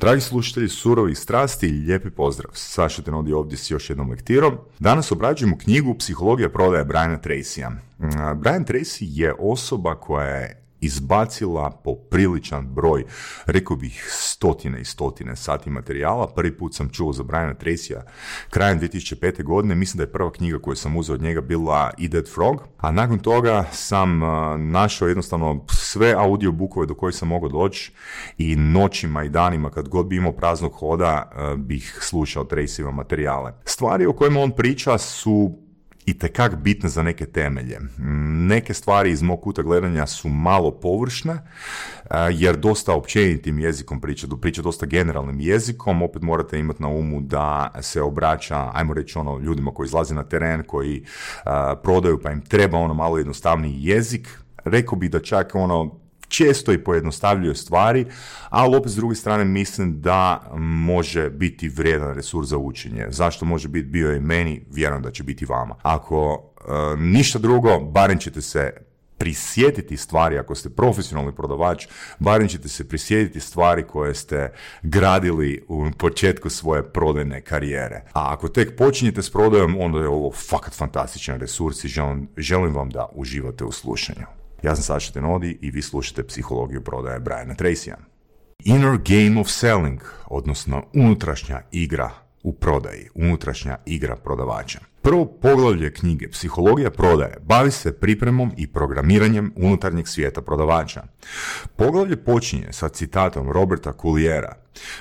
Dragi slušatelji surovih strasti, lijepi pozdrav. Saša Tenodi ovdje s još jednom lektirom. Danas obrađujemo knjigu Psihologija prodaje Briana Tracyja. Brian Tracy je osoba koja je izbacila popriličan broj, rekao bih stotine i stotine sati materijala. Prvi put sam čuo za Briana Tracyja krajem 2005. godine. Mislim da je prva knjiga koju sam uzeo od njega bila I Dead Frog, a nakon toga sam našao jednostavno sve audiobukove do kojih sam mogao doći i noćima i danima kad god bi imao praznog hoda bih slušao Tracyjeva materijale. Stvari o kojima on priča su i tekak bitne za neke temelje. Neke stvari iz mog kuta gledanja su malo površne, jer dosta općenitim jezikom priča, priča dosta generalnim jezikom, opet morate imati na umu da se obraća, ajmo reći ono, ljudima koji izlaze na teren, koji prodaju, pa im treba ono malo jednostavniji jezik. Rekao bi da čak ono, često i pojednostavljuje stvari, ali opet s druge strane mislim da može biti vrijedan resurs za učenje. Zašto može biti bio i meni, vjerujem da će biti vama. Ako e, ništa drugo, barem ćete se prisjetiti stvari, ako ste profesionalni prodavač, barem ćete se prisjetiti stvari koje ste gradili u početku svoje prodajne karijere. A ako tek počinjete s prodajom, onda je ovo fakat fantastičan resurs i želim, želim vam da uživate u slušanju. Ja sam Saša Tenodi i vi slušate psihologiju prodaje Briana Tracyja. Inner game of selling, odnosno unutrašnja igra u prodaji, unutrašnja igra prodavača. Prvo poglavlje knjige Psihologija prodaje bavi se pripremom i programiranjem unutarnjeg svijeta prodavača. Poglavlje počinje sa citatom Roberta Kulijera.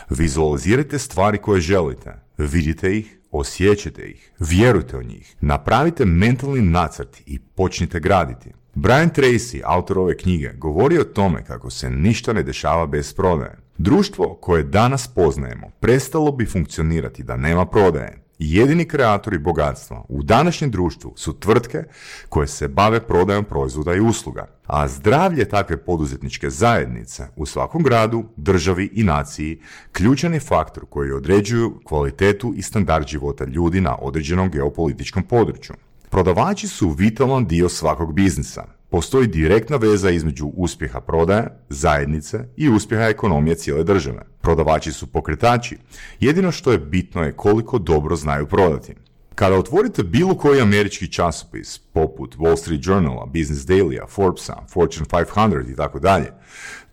Vizualizirajte stvari koje želite, vidite ih, osjećajte ih, vjerujte u njih, napravite mentalni nacrt i počnite graditi. Brian Tracy, autor ove knjige, govori o tome kako se ništa ne dešava bez prodaje. Društvo koje danas poznajemo prestalo bi funkcionirati da nema prodaje. Jedini kreatori bogatstva u današnjem društvu su tvrtke koje se bave prodajom proizvoda i usluga, a zdravlje takve poduzetničke zajednice u svakom gradu, državi i naciji ključan je faktor koji određuju kvalitetu i standard života ljudi na određenom geopolitičkom području. Prodavači su vitalan dio svakog biznisa. Postoji direktna veza između uspjeha prodaje, zajednice i uspjeha ekonomije cijele države. Prodavači su pokretači. Jedino što je bitno je koliko dobro znaju prodati. Kada otvorite bilo koji američki časopis, poput Wall Street Journala, Business Dailya, Forbesa, Fortune 500 i tako dalje,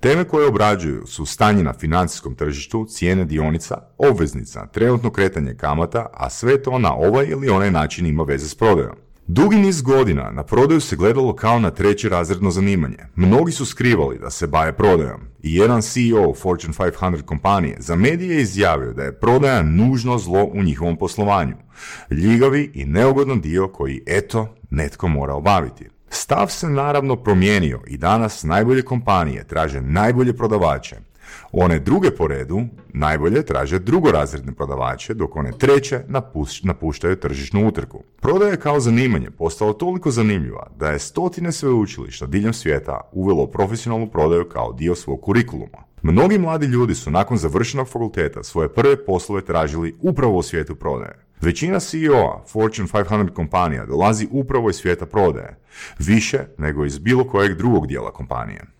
teme koje obrađuju su stanje na financijskom tržištu, cijene dionica, obveznica, trenutno kretanje kamata, a sve to na ovaj ili onaj način ima veze s prodajom. Dugi niz godina na prodaju se gledalo kao na treće razredno zanimanje. Mnogi su skrivali da se baje prodajom. I jedan CEO Fortune 500 kompanije za medije je izjavio da je prodaja nužno zlo u njihovom poslovanju. Ljigavi i neugodan dio koji, eto, netko mora obaviti. Stav se naravno promijenio i danas najbolje kompanije traže najbolje prodavače, one druge po redu najbolje traže drugorazredne prodavače, dok one treće napuštaju tržišnu utrku. Prodaja je kao zanimanje postalo toliko zanimljiva da je stotine sveučilišta diljem svijeta uvelo profesionalnu prodaju kao dio svog kurikuluma. Mnogi mladi ljudi su nakon završenog fakulteta svoje prve poslove tražili upravo u svijetu prodaje. Većina CEO-a Fortune 500 kompanija dolazi upravo iz svijeta prodaje, više nego iz bilo kojeg drugog dijela kompanije.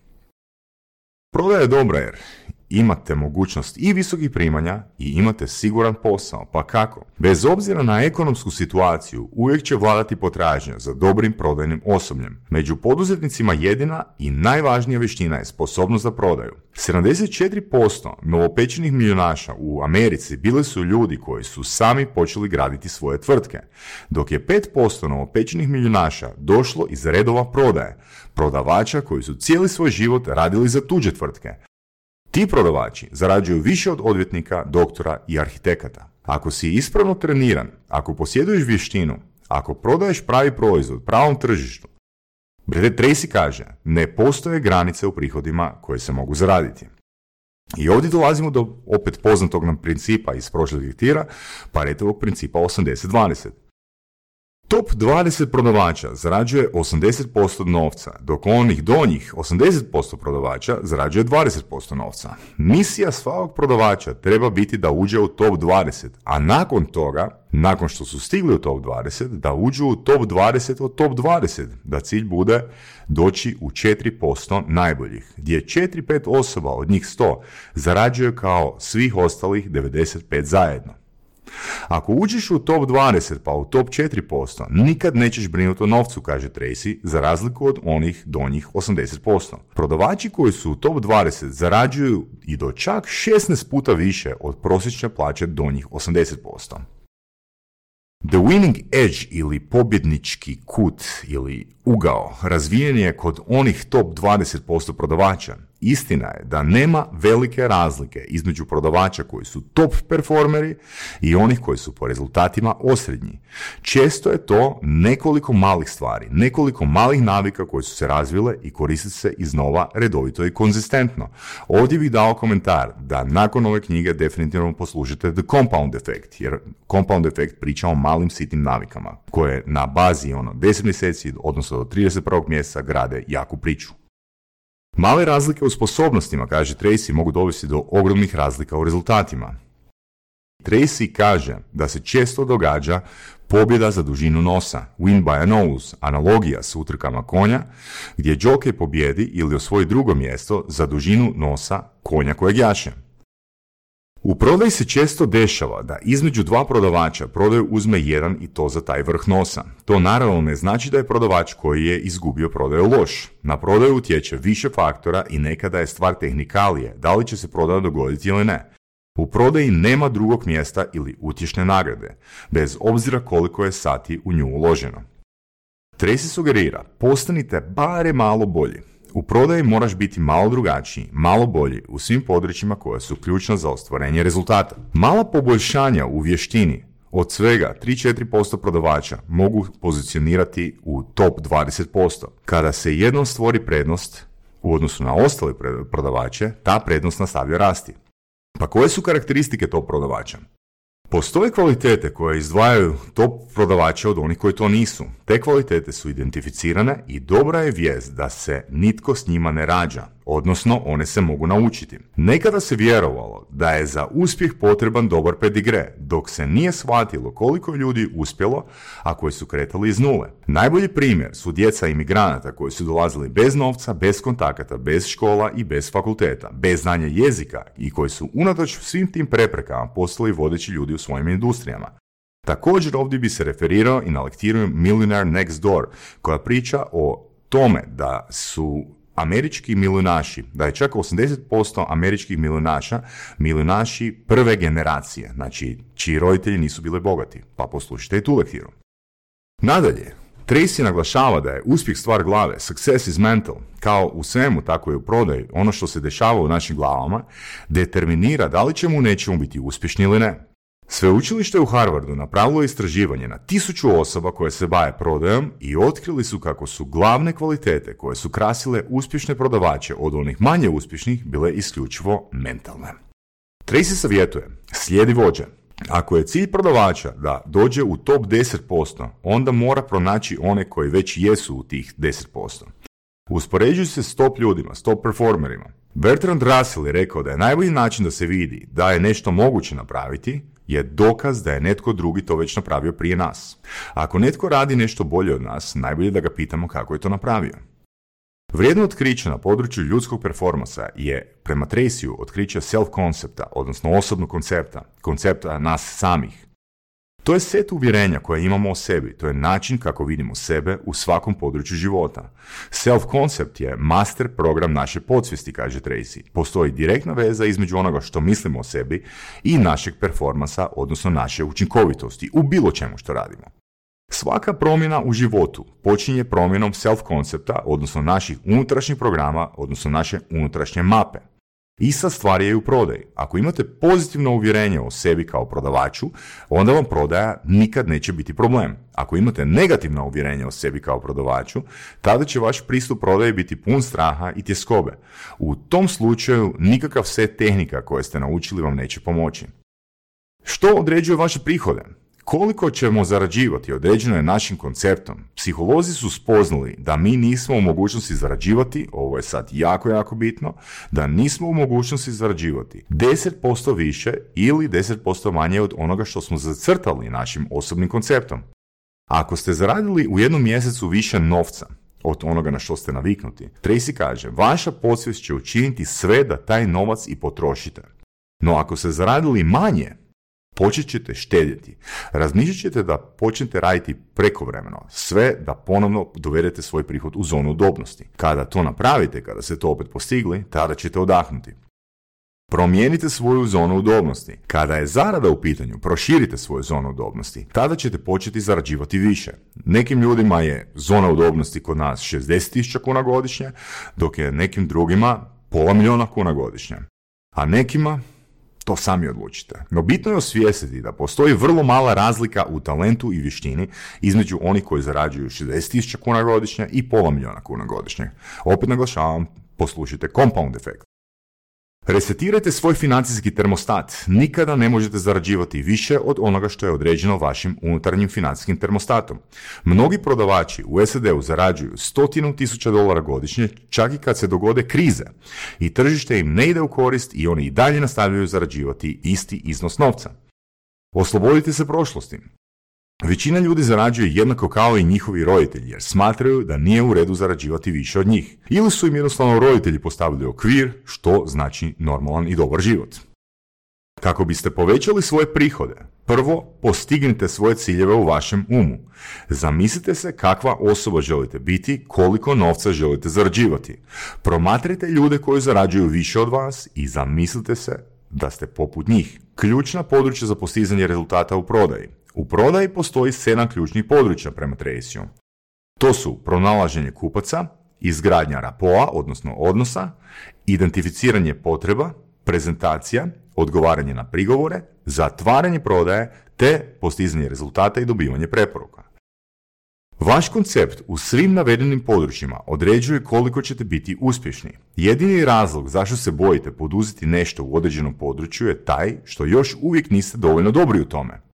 Prodaja je dobra jer imate mogućnost i visokih primanja i imate siguran posao. Pa kako? Bez obzira na ekonomsku situaciju, uvijek će vladati potražnja za dobrim prodajnim osobljem. Među poduzetnicima jedina i najvažnija vještina je sposobnost za prodaju. 74% novopečenih milijonaša u Americi bili su ljudi koji su sami počeli graditi svoje tvrtke, dok je 5% novopečenih milijonaša došlo iz redova prodaje, prodavača koji su cijeli svoj život radili za tuđe tvrtke, ti prodavači zarađuju više od odvjetnika, doktora i arhitekata. Ako si ispravno treniran, ako posjeduješ vještinu, ako prodaješ pravi proizvod pravom tržištu, Brede Tracy kaže, ne postoje granice u prihodima koje se mogu zaraditi. I ovdje dolazimo do opet poznatog nam principa iz prošlih tira, Paretovog principa 80-20. Top 20 prodavača zarađuje 80% novca, dok onih donjih 80% prodavača zarađuje 20% novca. Misija svakog prodavača treba biti da uđe u top 20, a nakon toga, nakon što su stigli u top 20, da uđu u top 20 od top 20, da cilj bude doći u 4% najboljih, gdje 4-5 osoba od njih 100 zarađuje kao svih ostalih 95 zajedno. Ako uđeš u top 20 pa u top 4%, nikad nećeš brinuti o novcu, kaže Tracy, za razliku od onih donjih 80%. Prodavači koji su u top 20 zarađuju i do čak 16 puta više od prosječne plaće donjih 80%. The winning edge ili pobjednički kut ili ugao razvijen je kod onih top 20% prodavača. Istina je da nema velike razlike između prodavača koji su top performeri i onih koji su po rezultatima osrednji. Često je to nekoliko malih stvari, nekoliko malih navika koje su se razvile i koriste se iznova redovito i konzistentno. Ovdje bih dao komentar da nakon ove knjige definitivno poslužite The Compound Effect, jer Compound Effect priča o malim sitnim navikama koje na bazi ono 10 mjeseci, odnosno do 31. mjeseca grade jaku priču. Male razlike u sposobnostima, kaže Tracy, mogu dovesti do ogromnih razlika u rezultatima. Tracy kaže da se često događa pobjeda za dužinu nosa, win by a nose, analogija s utrkama konja, gdje jockey pobjedi ili osvoji drugo mjesto za dužinu nosa konja kojeg jaše. U prodaji se često dešava da između dva prodavača prodaju uzme jedan i to za taj vrh nosa. To naravno ne znači da je prodavač koji je izgubio prodaju loš. Na prodaju utječe više faktora i nekada je stvar tehnikalije, da li će se prodaja dogoditi ili ne. U prodaji nema drugog mjesta ili utješne nagrade, bez obzira koliko je sati u nju uloženo. Tracy sugerira, postanite bare malo bolji. U prodaji moraš biti malo drugačiji, malo bolji u svim područjima koja su ključna za ostvarenje rezultata. Mala poboljšanja u vještini od svega 3-4% prodavača mogu pozicionirati u top 20%. Kada se jednom stvori prednost u odnosu na ostale prodavače, ta prednost nastavlja rasti. Pa koje su karakteristike tog prodavača? Postoje kvalitete koje izdvajaju top prodavače od onih koji to nisu. Te kvalitete su identificirane i dobra je vijest da se nitko s njima ne rađa odnosno one se mogu naučiti. Nekada se vjerovalo da je za uspjeh potreban dobar pedigre, dok se nije shvatilo koliko ljudi uspjelo, a koji su kretali iz nule. Najbolji primjer su djeca imigranata koji su dolazili bez novca, bez kontakata, bez škola i bez fakulteta, bez znanja jezika i koji su unatoč svim tim preprekama postali vodeći ljudi u svojim industrijama. Također ovdje bi se referirao i na lektiru Millionaire Next Door, koja priča o tome da su američki milijunaši, da je čak 80% američkih milijunaša milijunaši prve generacije, znači čiji roditelji nisu bili bogati, pa poslušajte i tu lektiru. Nadalje, Tracy naglašava da je uspjeh stvar glave, success is mental, kao u svemu, tako i u prodaji, ono što se dešava u našim glavama, determinira da li ćemo u nečemu biti uspješni ili ne. Sveučilište u Harvardu napravilo istraživanje na tisuću osoba koje se baje prodajom i otkrili su kako su glavne kvalitete koje su krasile uspješne prodavače od onih manje uspješnih bile isključivo mentalne. Tracy savjetuje, slijedi vođe. Ako je cilj prodavača da dođe u top 10%, onda mora pronaći one koji već jesu u tih 10%. Uspoređuju se s top ljudima, s top performerima. Bertrand Russell je rekao da je najbolji način da se vidi da je nešto moguće napraviti je dokaz da je netko drugi to već napravio prije nas. ako netko radi nešto bolje od nas, najbolje da ga pitamo kako je to napravio. Vrijedno otkriće na području ljudskog performansa je, prema Tracyu, otkriće self-koncepta, odnosno osobnog koncepta, koncepta nas samih. To je set uvjerenja koje imamo o sebi, to je način kako vidimo sebe u svakom području života. Self-concept je master program naše podsvijesti, kaže Tracy. Postoji direktna veza između onoga što mislimo o sebi i našeg performansa, odnosno naše učinkovitosti u bilo čemu što radimo. Svaka promjena u životu počinje promjenom self-koncepta, odnosno naših unutrašnjih programa, odnosno naše unutrašnje mape. Ista stvar je i u prodaji. Ako imate pozitivno uvjerenje o sebi kao prodavaču, onda vam prodaja nikad neće biti problem. Ako imate negativno uvjerenje o sebi kao prodavaču, tada će vaš pristup prodaji biti pun straha i tjeskobe. U tom slučaju nikakav set tehnika koje ste naučili vam neće pomoći. Što određuje vaše prihode? Koliko ćemo zarađivati određeno je našim konceptom. Psiholozi su spoznali da mi nismo u mogućnosti zarađivati, ovo je sad jako, jako bitno, da nismo u mogućnosti zarađivati 10% više ili 10% manje od onoga što smo zacrtali našim osobnim konceptom. Ako ste zaradili u jednom mjesecu više novca, od onoga na što ste naviknuti. Tracy kaže, vaša podsvijest će učiniti sve da taj novac i potrošite. No ako ste zaradili manje, počet ćete štedjeti. Razmišljat ćete da počnete raditi prekovremeno, sve da ponovno dovedete svoj prihod u zonu udobnosti. Kada to napravite, kada ste to opet postigli, tada ćete odahnuti. Promijenite svoju zonu udobnosti. Kada je zarada u pitanju, proširite svoju zonu udobnosti. Tada ćete početi zarađivati više. Nekim ljudima je zona udobnosti kod nas 60.000 kuna godišnje, dok je nekim drugima pola milijuna kuna godišnje. A nekima to sami odlučite. No bitno je osvijestiti da postoji vrlo mala razlika u talentu i vještini između onih koji zarađuju 60.000 kuna godišnje i pola milijuna kuna godišnje. Opet naglašavam, poslušajte compound efekt. Resetirajte svoj financijski termostat. Nikada ne možete zarađivati više od onoga što je određeno vašim unutarnjim financijskim termostatom. Mnogi prodavači u SAD-u zarađuju stotinu tisuća dolara godišnje, čak i kad se dogode krize. I tržište im ne ide u korist i oni i dalje nastavljaju zarađivati isti iznos novca. Oslobodite se prošlosti. Većina ljudi zarađuje jednako kao i njihovi roditelji jer smatraju da nije u redu zarađivati više od njih. Ili su im jednostavno roditelji postavili okvir što znači normalan i dobar život. Kako biste povećali svoje prihode, prvo postignite svoje ciljeve u vašem umu. Zamislite se kakva osoba želite biti, koliko novca želite zarađivati. Promatrite ljude koji zarađuju više od vas i zamislite se da ste poput njih. Ključna područja za postizanje rezultata u prodaji. U prodaji postoji sedam ključnih područja prema Tracyju. To su pronalaženje kupaca, izgradnja rapoa, odnosno odnosa, identificiranje potreba, prezentacija, odgovaranje na prigovore, zatvaranje prodaje te postizanje rezultata i dobivanje preporuka. Vaš koncept u svim navedenim područjima određuje koliko ćete biti uspješni. Jedini razlog zašto se bojite poduzeti nešto u određenom području je taj što još uvijek niste dovoljno dobri u tome.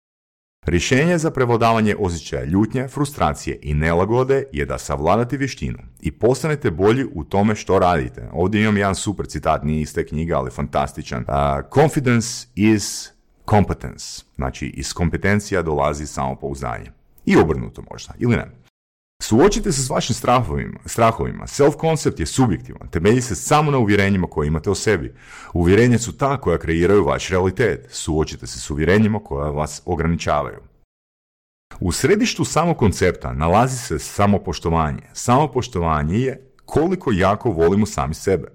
Rješenje za prevladavanje osjećaja ljutnje, frustracije i nelagode je da savladate vještinu i postanete bolji u tome što radite. Ovdje imam jedan super citat, nije iz te knjige, ali fantastičan. Confidence is competence. Znači, iz kompetencija dolazi samopouzdanje. I obrnuto možda, ili ne. Suočite se s vašim strahovima. strahovima. Self-concept je subjektivan, temelji se samo na uvjerenjima koje imate o sebi. Uvjerenja su ta koja kreiraju vaš realitet. Suočite se s uvjerenjima koja vas ograničavaju. U središtu samog koncepta nalazi se samopoštovanje. Samopoštovanje je koliko jako volimo sami sebe.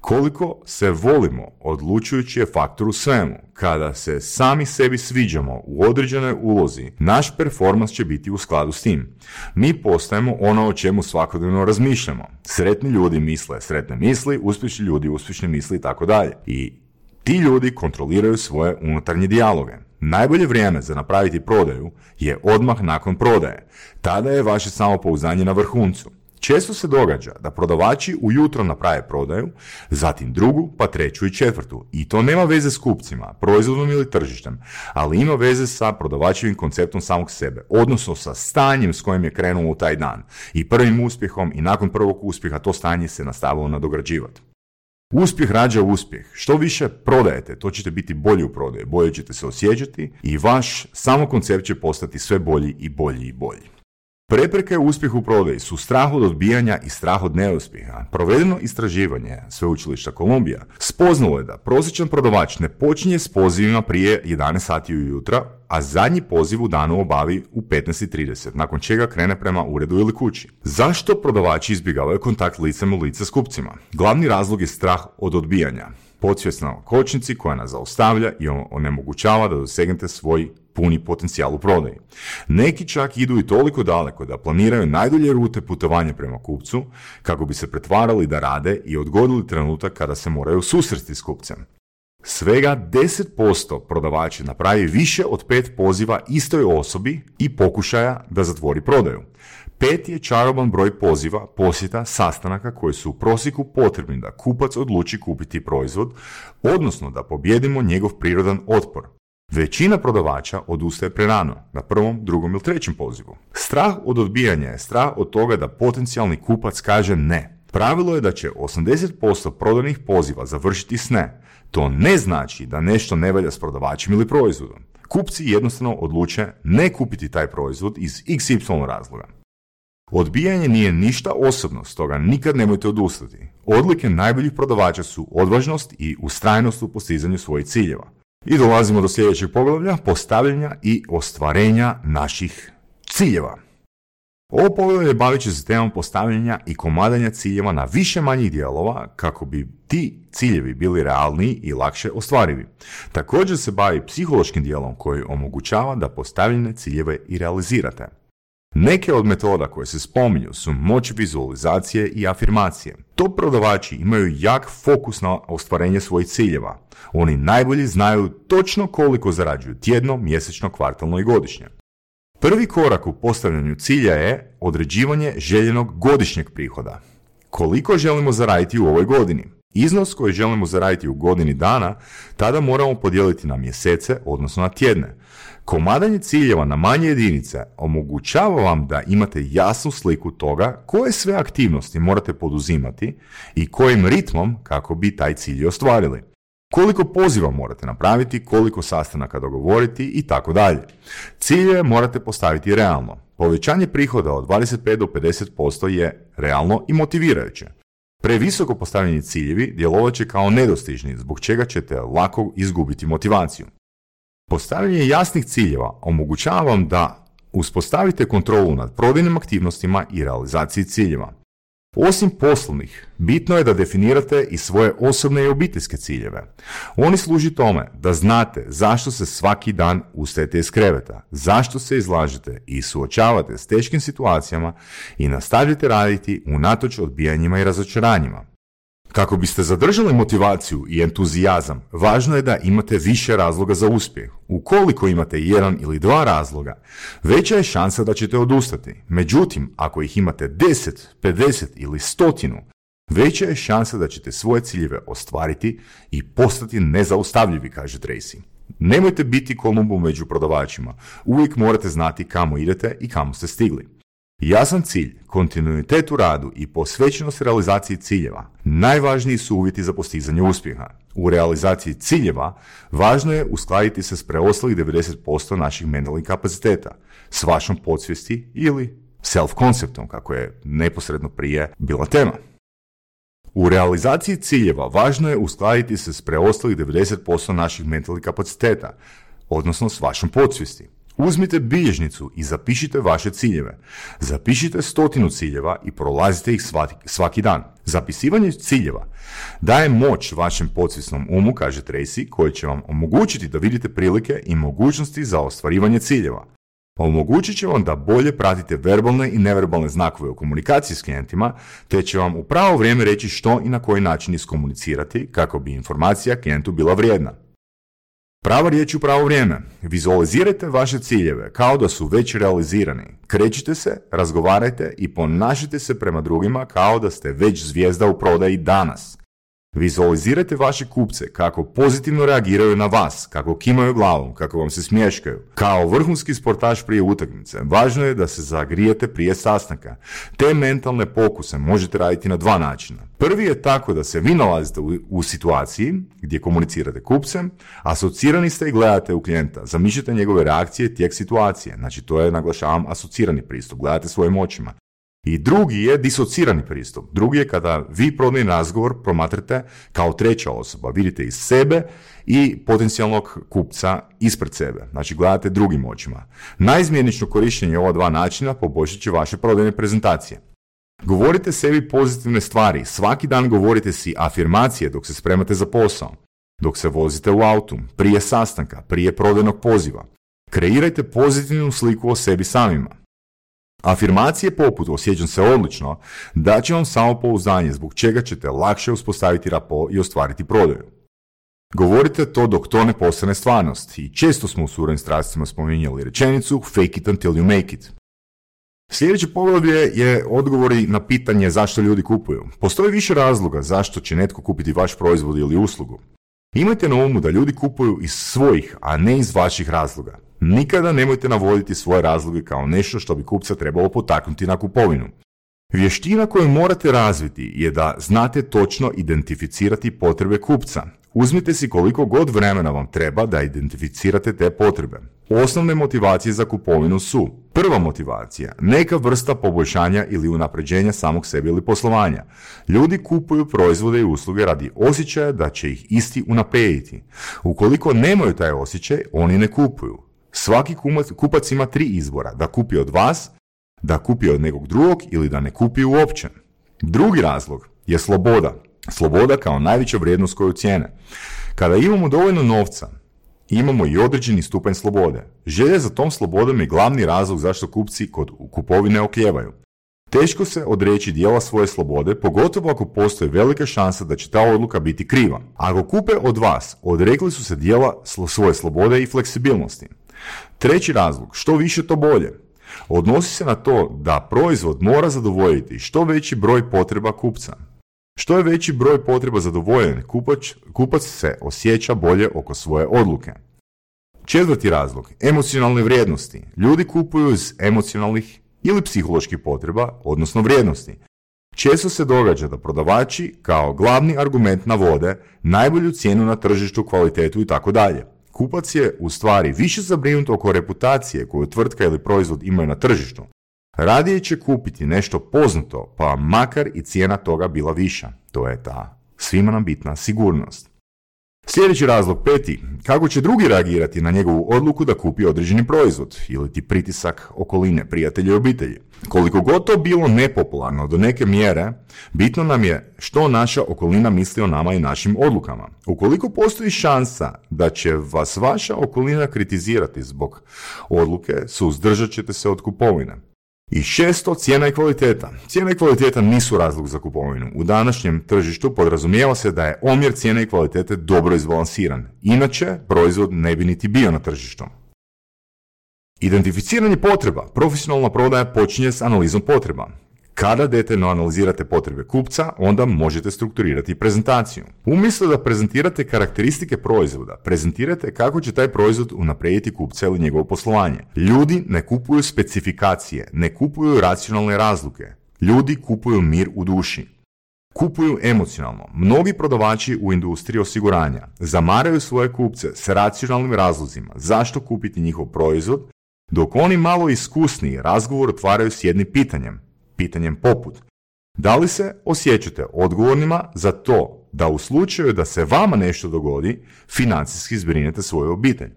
Koliko se volimo odlučujući je faktor u svemu. Kada se sami sebi sviđamo u određenoj ulozi, naš performans će biti u skladu s tim. Mi postajemo ono o čemu svakodnevno razmišljamo. Sretni ljudi misle sretne misli, uspješni ljudi uspješne misli i tako dalje. I ti ljudi kontroliraju svoje unutarnje dijaloge. Najbolje vrijeme za napraviti prodaju je odmah nakon prodaje. Tada je vaše samopouzdanje na vrhuncu. Često se događa da prodavači ujutro naprave prodaju, zatim drugu, pa treću i četvrtu. I to nema veze s kupcima, proizvodom ili tržištem, ali ima veze sa prodavačevim konceptom samog sebe, odnosno sa stanjem s kojim je krenuo u taj dan. I prvim uspjehom i nakon prvog uspjeha to stanje se nastavilo nadograđivati. Uspjeh rađa uspjeh. Što više prodajete, to ćete biti bolji u prodaji, bolje ćete se osjećati i vaš samo koncept će postati sve bolji i bolji i bolji. Prepreke u uspjehu prodaji su strah od odbijanja i strah od neuspjeha. Provedeno istraživanje Sveučilišta Kolumbija spoznalo je da prosječan prodavač ne počinje s pozivima prije 11 sati ujutra, a zadnji poziv u danu obavi u 15.30, nakon čega krene prema uredu ili kući. Zašto prodavači izbjegavaju kontakt licem u lice s kupcima? Glavni razlog je strah od odbijanja. Podsvjesna kočnici koja nas zaustavlja i onemogućava da dosegnete svoj puni potencijal u prodaji. Neki čak idu i toliko daleko da planiraju najdulje rute putovanja prema kupcu kako bi se pretvarali da rade i odgodili trenutak kada se moraju susresti s kupcem. Svega 10% prodavača napravi više od pet poziva istoj osobi i pokušaja da zatvori prodaju. Pet je čaroban broj poziva, posjeta, sastanaka koji su u prosjeku potrebni da kupac odluči kupiti proizvod, odnosno da pobjedimo njegov prirodan otpor. Većina prodavača odustaje prerano, na prvom, drugom ili trećem pozivu. Strah od odbijanja je strah od toga da potencijalni kupac kaže ne. Pravilo je da će 80% prodanih poziva završiti s ne. To ne znači da nešto ne valja s prodavačem ili proizvodom. Kupci jednostavno odluče ne kupiti taj proizvod iz XY razloga. Odbijanje nije ništa osobno, stoga nikad nemojte odustati. Odlike najboljih prodavača su odvažnost i ustrajnost u postizanju svojih ciljeva. I dolazimo do sljedećeg poglavlja, postavljanja i ostvarenja naših ciljeva. Ovo poglavlje bavit će se temom postavljanja i komadanja ciljeva na više manjih dijelova kako bi ti ciljevi bili realniji i lakše ostvarivi. Također se bavi psihološkim dijelom koji omogućava da postavljene ciljeve i realizirate. Neke od metoda koje se spominju su moć vizualizacije i afirmacije. To prodavači imaju jak fokus na ostvarenje svojih ciljeva. Oni najbolje znaju točno koliko zarađuju tjedno, mjesečno, kvartalno i godišnje. Prvi korak u postavljanju cilja je određivanje željenog godišnjeg prihoda. Koliko želimo zaraditi u ovoj godini? Iznos koji želimo zaraditi u godini dana, tada moramo podijeliti na mjesece, odnosno na tjedne. Komadanje ciljeva na manje jedinice omogućava vam da imate jasnu sliku toga koje sve aktivnosti morate poduzimati i kojim ritmom kako bi taj cilj ostvarili. Koliko poziva morate napraviti, koliko sastanaka dogovoriti i tako dalje. Ciljeve morate postaviti realno. Povećanje prihoda od 25 do 50% je realno i motivirajuće. Previsoko postavljeni ciljevi djelovat će kao nedostižni, zbog čega ćete lako izgubiti motivaciju. Postavljanje jasnih ciljeva omogućava vam da uspostavite kontrolu nad prodajnim aktivnostima i realizaciji ciljeva. Osim poslovnih, bitno je da definirate i svoje osobne i obiteljske ciljeve. Oni služi tome da znate zašto se svaki dan ustajete iz kreveta, zašto se izlažete i suočavate s teškim situacijama i nastavljate raditi unatoč odbijanjima i razočaranjima. Kako biste zadržali motivaciju i entuzijazam, važno je da imate više razloga za uspjeh. Ukoliko imate jedan ili dva razloga, veća je šansa da ćete odustati. Međutim, ako ih imate 10, 50 ili stotinu, veća je šansa da ćete svoje ciljeve ostvariti i postati nezaustavljivi, kaže Tracy. Nemojte biti kolumbu među prodavačima. Uvijek morate znati kamo idete i kamo ste stigli. Jasan cilj, kontinuitet u radu i posvećenost realizaciji ciljeva najvažniji su uvjeti za postizanje uspjeha. U realizaciji ciljeva važno je uskladiti se s preostalih 90% naših mentalnih kapaciteta, s vašom podsvijesti ili self-konceptom, kako je neposredno prije bila tema. U realizaciji ciljeva važno je uskladiti se s preostalih 90% naših mentalnih kapaciteta, odnosno s vašom podsvijesti. Uzmite bilježnicu i zapišite vaše ciljeve. Zapišite stotinu ciljeva i prolazite ih svaki, dan. Zapisivanje ciljeva daje moć vašem podsvjesnom umu, kaže Tracy, koji će vam omogućiti da vidite prilike i mogućnosti za ostvarivanje ciljeva. Omogućit će vam da bolje pratite verbalne i neverbalne znakove u komunikaciji s klijentima, te će vam u pravo vrijeme reći što i na koji način iskomunicirati kako bi informacija klijentu bila vrijedna. Prava riječ u pravo vrijeme. Vizualizirajte vaše ciljeve kao da su već realizirani. Krećite se, razgovarajte i ponašajte se prema drugima kao da ste već zvijezda u prodaji danas. Vizualizirajte vaše kupce kako pozitivno reagiraju na vas, kako kimaju glavom, kako vam se smješkaju. Kao vrhunski sportaš prije utakmice, važno je da se zagrijete prije sastanka. Te mentalne pokuse možete raditi na dva načina. Prvi je tako da se vi nalazite u, situaciji gdje komunicirate kupcem, asocirani ste i gledate u klijenta, zamišljate njegove reakcije tijek situacije, znači to je, naglašavam, asocirani pristup, gledate svojim očima. I drugi je disocirani pristup. Drugi je kada vi prodajni razgovor promatrate kao treća osoba. Vidite iz sebe i potencijalnog kupca ispred sebe. Znači gledate drugim očima. Najizmjenično korištenje ova dva načina poboljšat će vaše prodajne prezentacije. Govorite sebi pozitivne stvari. Svaki dan govorite si afirmacije dok se spremate za posao. Dok se vozite u autu, prije sastanka, prije prodajnog poziva. Kreirajte pozitivnu sliku o sebi samima. Afirmacije poput osjećam se odlično da će vam samopouzdanje zbog čega ćete lakše uspostaviti rapo i ostvariti prodaju. Govorite to dok to ne postane stvarnost i često smo u surovim strastima spominjali rečenicu fake it until you make it. Sljedeće poglavlje je odgovori na pitanje zašto ljudi kupuju. Postoji više razloga zašto će netko kupiti vaš proizvod ili uslugu. Imajte na umu da ljudi kupuju iz svojih, a ne iz vaših razloga. Nikada nemojte navoditi svoje razloge kao nešto što bi kupca trebalo potaknuti na kupovinu. Vještina koju morate razviti je da znate točno identificirati potrebe kupca. Uzmite si koliko god vremena vam treba da identificirate te potrebe. Osnovne motivacije za kupovinu su Prva motivacija, neka vrsta poboljšanja ili unapređenja samog sebe ili poslovanja. Ljudi kupuju proizvode i usluge radi osjećaja da će ih isti unaprijediti. Ukoliko nemaju taj osjećaj, oni ne kupuju. Svaki kupac ima tri izbora, da kupi od vas, da kupi od nekog drugog ili da ne kupi uopće. Drugi razlog je sloboda. Sloboda kao najveća vrijednost koju cijene. Kada imamo dovoljno novca, imamo i određeni stupanj slobode. Želja za tom slobodom je glavni razlog zašto kupci kod kupovine okljevaju. Teško se odreći dijela svoje slobode, pogotovo ako postoji velika šansa da će ta odluka biti kriva. Ako kupe od vas, odrekli su se dijela svoje slobode i fleksibilnosti. Treći razlog, što više to bolje. Odnosi se na to da proizvod mora zadovoljiti što veći broj potreba kupca. Što je veći broj potreba zadovoljen, kupac, kupac se osjeća bolje oko svoje odluke. Četvrti razlog, emocionalne vrijednosti. Ljudi kupuju iz emocionalnih ili psiholoških potreba, odnosno vrijednosti. Često se događa da prodavači kao glavni argument navode najbolju cijenu na tržištu, kvalitetu i tako dalje. Kupac je u stvari više zabrinut oko reputacije koju tvrtka ili proizvod imaju na tržištu. Radije će kupiti nešto poznato, pa makar i cijena toga bila viša. To je ta svima nam bitna sigurnost. Sljedeći razlog peti, kako će drugi reagirati na njegovu odluku da kupi određeni proizvod ili ti pritisak okoline, prijatelja i obitelji. Koliko god to bilo nepopularno do neke mjere, bitno nam je što naša okolina misli o nama i našim odlukama. Ukoliko postoji šansa da će vas vaša okolina kritizirati zbog odluke, suzdržat ćete se od kupovine. I šesto, cijena i kvaliteta. Cijena i kvaliteta nisu razlog za kupovinu. U današnjem tržištu podrazumijeva se da je omjer cijene i kvalitete dobro izbalansiran. Inače, proizvod ne bi niti bio na tržištu. Identificiranje potreba. Profesionalna prodaja počinje s analizom potreba. Kada detaljno analizirate potrebe kupca, onda možete strukturirati prezentaciju. Umjesto da prezentirate karakteristike proizvoda, prezentirate kako će taj proizvod unaprijediti kupca ili njegovo poslovanje. Ljudi ne kupuju specifikacije, ne kupuju racionalne razluke. Ljudi kupuju mir u duši. Kupuju emocionalno. Mnogi prodavači u industriji osiguranja zamaraju svoje kupce s racionalnim razlozima zašto kupiti njihov proizvod, dok oni malo iskusniji razgovor otvaraju s jednim pitanjem pitanjem poput da li se osjećate odgovornima za to da u slučaju da se vama nešto dogodi, financijski zbrinete svoju obitelj.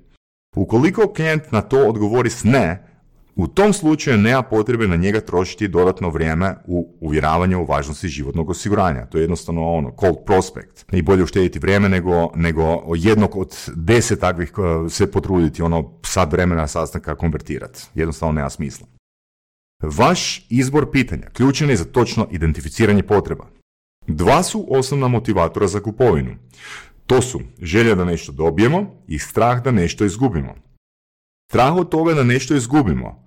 Ukoliko klijent na to odgovori s ne, u tom slučaju nema potrebe na njega trošiti dodatno vrijeme u uvjeravanju o važnosti životnog osiguranja. To je jednostavno ono, cold prospect. I bolje uštediti vrijeme nego, nego jednog od deset takvih eh, se potruditi ono sad vremena sastanka konvertirati. Jednostavno nema smisla. Vaš izbor pitanja ključan je za točno identificiranje potreba. Dva su osnovna motivatora za kupovinu. To su želja da nešto dobijemo i strah da nešto izgubimo. Strah od toga da nešto izgubimo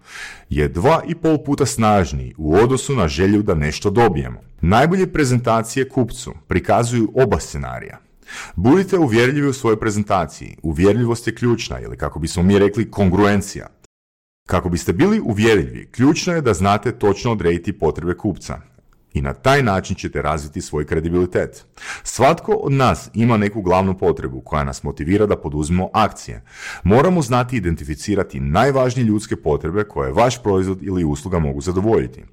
je dva i pol puta snažniji u odnosu na želju da nešto dobijemo. Najbolje prezentacije kupcu prikazuju oba scenarija. Budite uvjerljivi u svojoj prezentaciji. Uvjerljivost je ključna ili kako bismo mi rekli kongruencija. Kako biste bili uvjerljivi, ključno je da znate točno odrediti potrebe kupca. I na taj način ćete razviti svoj kredibilitet. Svatko od nas ima neku glavnu potrebu koja nas motivira da poduzmemo akcije. Moramo znati identificirati najvažnije ljudske potrebe koje vaš proizvod ili usluga mogu zadovoljiti.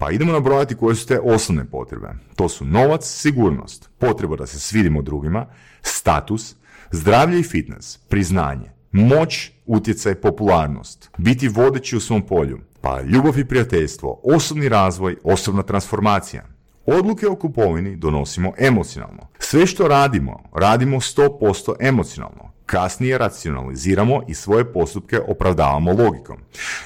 Pa idemo nabrojati koje su te osnovne potrebe. To su novac, sigurnost, potreba da se svidimo drugima, status, zdravlje i fitness, priznanje, moć, utjecaj, popularnost, biti vodeći u svom polju, pa ljubav i prijateljstvo, osobni razvoj, osobna transformacija. Odluke o kupovini donosimo emocionalno. Sve što radimo, radimo 100% emocionalno. Kasnije racionaliziramo i svoje postupke opravdavamo logikom.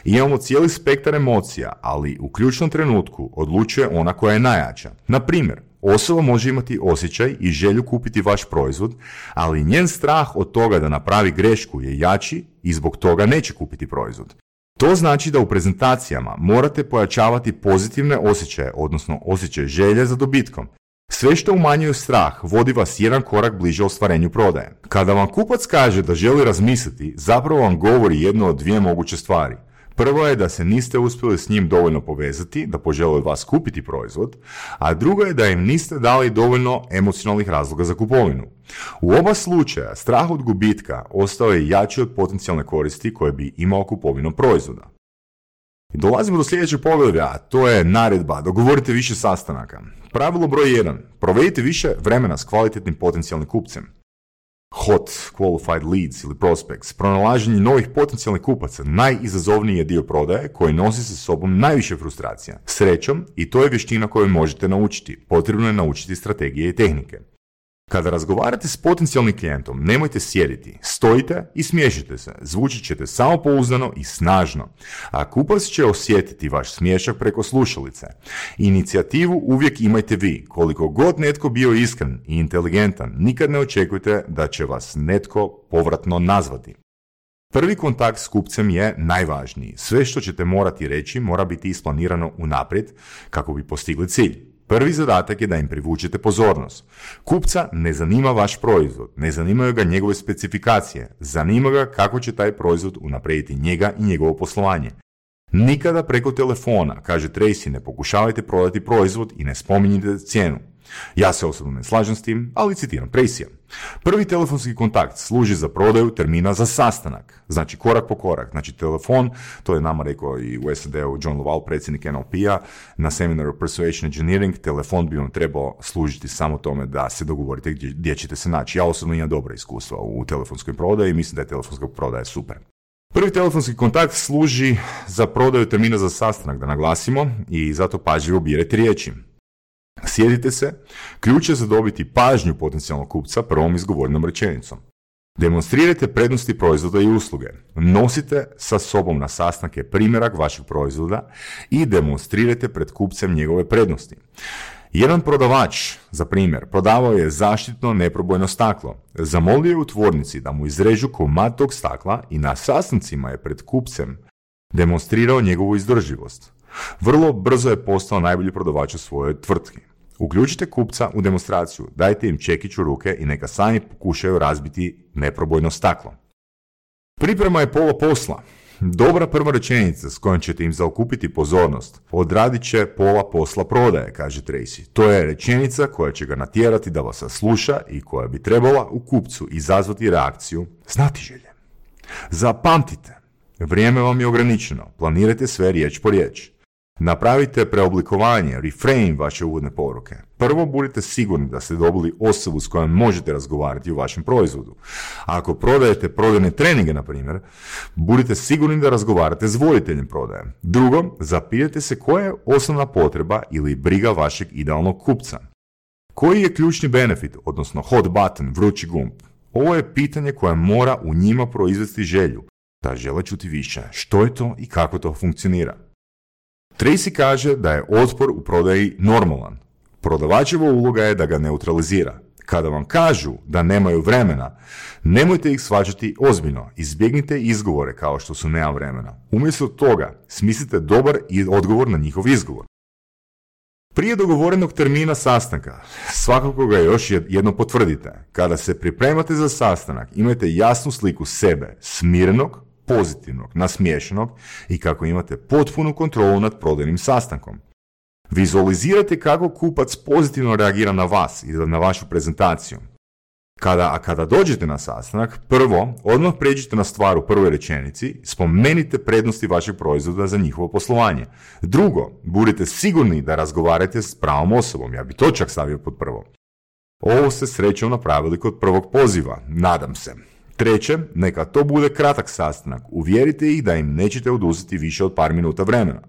Imamo cijeli spektar emocija, ali u ključnom trenutku odlučuje ona koja je najjača. Na primjer, Osoba može imati osjećaj i želju kupiti vaš proizvod, ali njen strah od toga da napravi grešku je jači i zbog toga neće kupiti proizvod. To znači da u prezentacijama morate pojačavati pozitivne osjećaje, odnosno osjećaj želje za dobitkom. Sve što umanjuje strah vodi vas jedan korak bliže ostvarenju prodaje. Kada vam kupac kaže da želi razmisliti, zapravo vam govori jedno od dvije moguće stvari. Prvo je da se niste uspjeli s njim dovoljno povezati, da požele od vas kupiti proizvod, a drugo je da im niste dali dovoljno emocionalnih razloga za kupovinu. U oba slučaja strah od gubitka ostao je jači od potencijalne koristi koje bi imao kupovinom proizvoda. Dolazimo do sljedećeg pogleda, a to je naredba, dogovorite više sastanaka. Pravilo broj 1. Provedite više vremena s kvalitetnim potencijalnim kupcem. Hot, qualified leads ili prospects, pronalaženje novih potencijalnih kupaca, najizazovniji je dio prodaje koji nosi sa sobom najviše frustracija. Srećom, i to je vještina koju možete naučiti. Potrebno je naučiti strategije i tehnike. Kada razgovarate s potencijalnim klijentom, nemojte sjediti, stojite i smiješite se, zvučit ćete samopouzdano i snažno, a kupac će osjetiti vaš smiješak preko slušalice. Inicijativu uvijek imajte vi, koliko god netko bio iskren i inteligentan, nikad ne očekujte da će vas netko povratno nazvati. Prvi kontakt s kupcem je najvažniji. Sve što ćete morati reći mora biti isplanirano unaprijed kako bi postigli cilj. Prvi zadatak je da im privučete pozornost. Kupca ne zanima vaš proizvod, ne zanimaju ga njegove specifikacije, zanima ga kako će taj proizvod unaprijediti njega i njegovo poslovanje. Nikada preko telefona, kaže Tracy, ne pokušavajte prodati proizvod i ne spominjite cijenu. Ja se osobno ne slažem s tim, ali citiram Presija. Prvi telefonski kontakt služi za prodaju termina za sastanak, znači korak po korak. Znači telefon, to je nama rekao i u SAD-u John Loval, predsjednik NLP-a, na seminaru Persuasion Engineering, telefon bi vam trebao služiti samo tome da se dogovorite gdje, gdje ćete se naći. Ja osobno imam dobra iskustva u telefonskoj prodaji i mislim da je telefonska prodaja super. Prvi telefonski kontakt služi za prodaju termina za sastanak, da naglasimo, i zato pažljivo birajte riječi. Sjedite se, ključ je za dobiti pažnju potencijalnog kupca prvom izgovorenom rečenicom. Demonstrirajte prednosti proizvoda i usluge. Nosite sa sobom na sastanke primjerak vašeg proizvoda i demonstrirajte pred kupcem njegove prednosti. Jedan prodavač, za primjer, prodavao je zaštitno neprobojno staklo. Zamolio je u tvornici da mu izrežu komad tog stakla i na sastancima je pred kupcem demonstrirao njegovu izdrživost. Vrlo brzo je postao najbolji prodavač u svojoj tvrtki. Uključite kupca u demonstraciju, dajte im čekić u ruke i neka sami pokušaju razbiti neprobojno staklo. Priprema je pola posla. Dobra prva rečenica s kojom ćete im zaokupiti pozornost odradit će pola posla prodaje, kaže Tracy. To je rečenica koja će ga natjerati da vas sasluša i koja bi trebala u kupcu izazvati reakciju znati želje. Zapamtite, vrijeme vam je ograničeno, planirajte sve riječ po riječ. Napravite preoblikovanje, reframe vaše uvodne poruke. Prvo budite sigurni da ste dobili osobu s kojom možete razgovarati o vašem proizvodu. Ako prodajete prodajne treninge, na primjer, budite sigurni da razgovarate s voditeljem prodaje. Drugo, zapitajte se koja je osnovna potreba ili briga vašeg idealnog kupca. Koji je ključni benefit, odnosno hot button, vrući gumb? Ovo je pitanje koje mora u njima proizvesti želju, da žele čuti više. Što je to i kako to funkcionira? Tracy kaže da je otpor u prodaji normalan. Prodavačeva uloga je da ga neutralizira. Kada vam kažu da nemaju vremena, nemojte ih svađati ozbiljno. Izbjegnite izgovore kao što su nema vremena. Umjesto toga, smislite dobar i odgovor na njihov izgovor. Prije dogovorenog termina sastanka, svakako ga još jedno potvrdite. Kada se pripremate za sastanak, imajte jasnu sliku sebe, smirenog, pozitivnog, nasmiješenog i kako imate potpunu kontrolu nad prodajnim sastankom. Vizualizirajte kako kupac pozitivno reagira na vas i na vašu prezentaciju. Kada, a kada dođete na sastanak, prvo, odmah pređite na stvar u prvoj rečenici, spomenite prednosti vašeg proizvoda za njihovo poslovanje. Drugo, budite sigurni da razgovarate s pravom osobom, ja bi to čak stavio pod prvo. Ovo ste srećom napravili kod prvog poziva, nadam se. Treće, neka to bude kratak sastanak. Uvjerite ih da im nećete oduzeti više od par minuta vremena.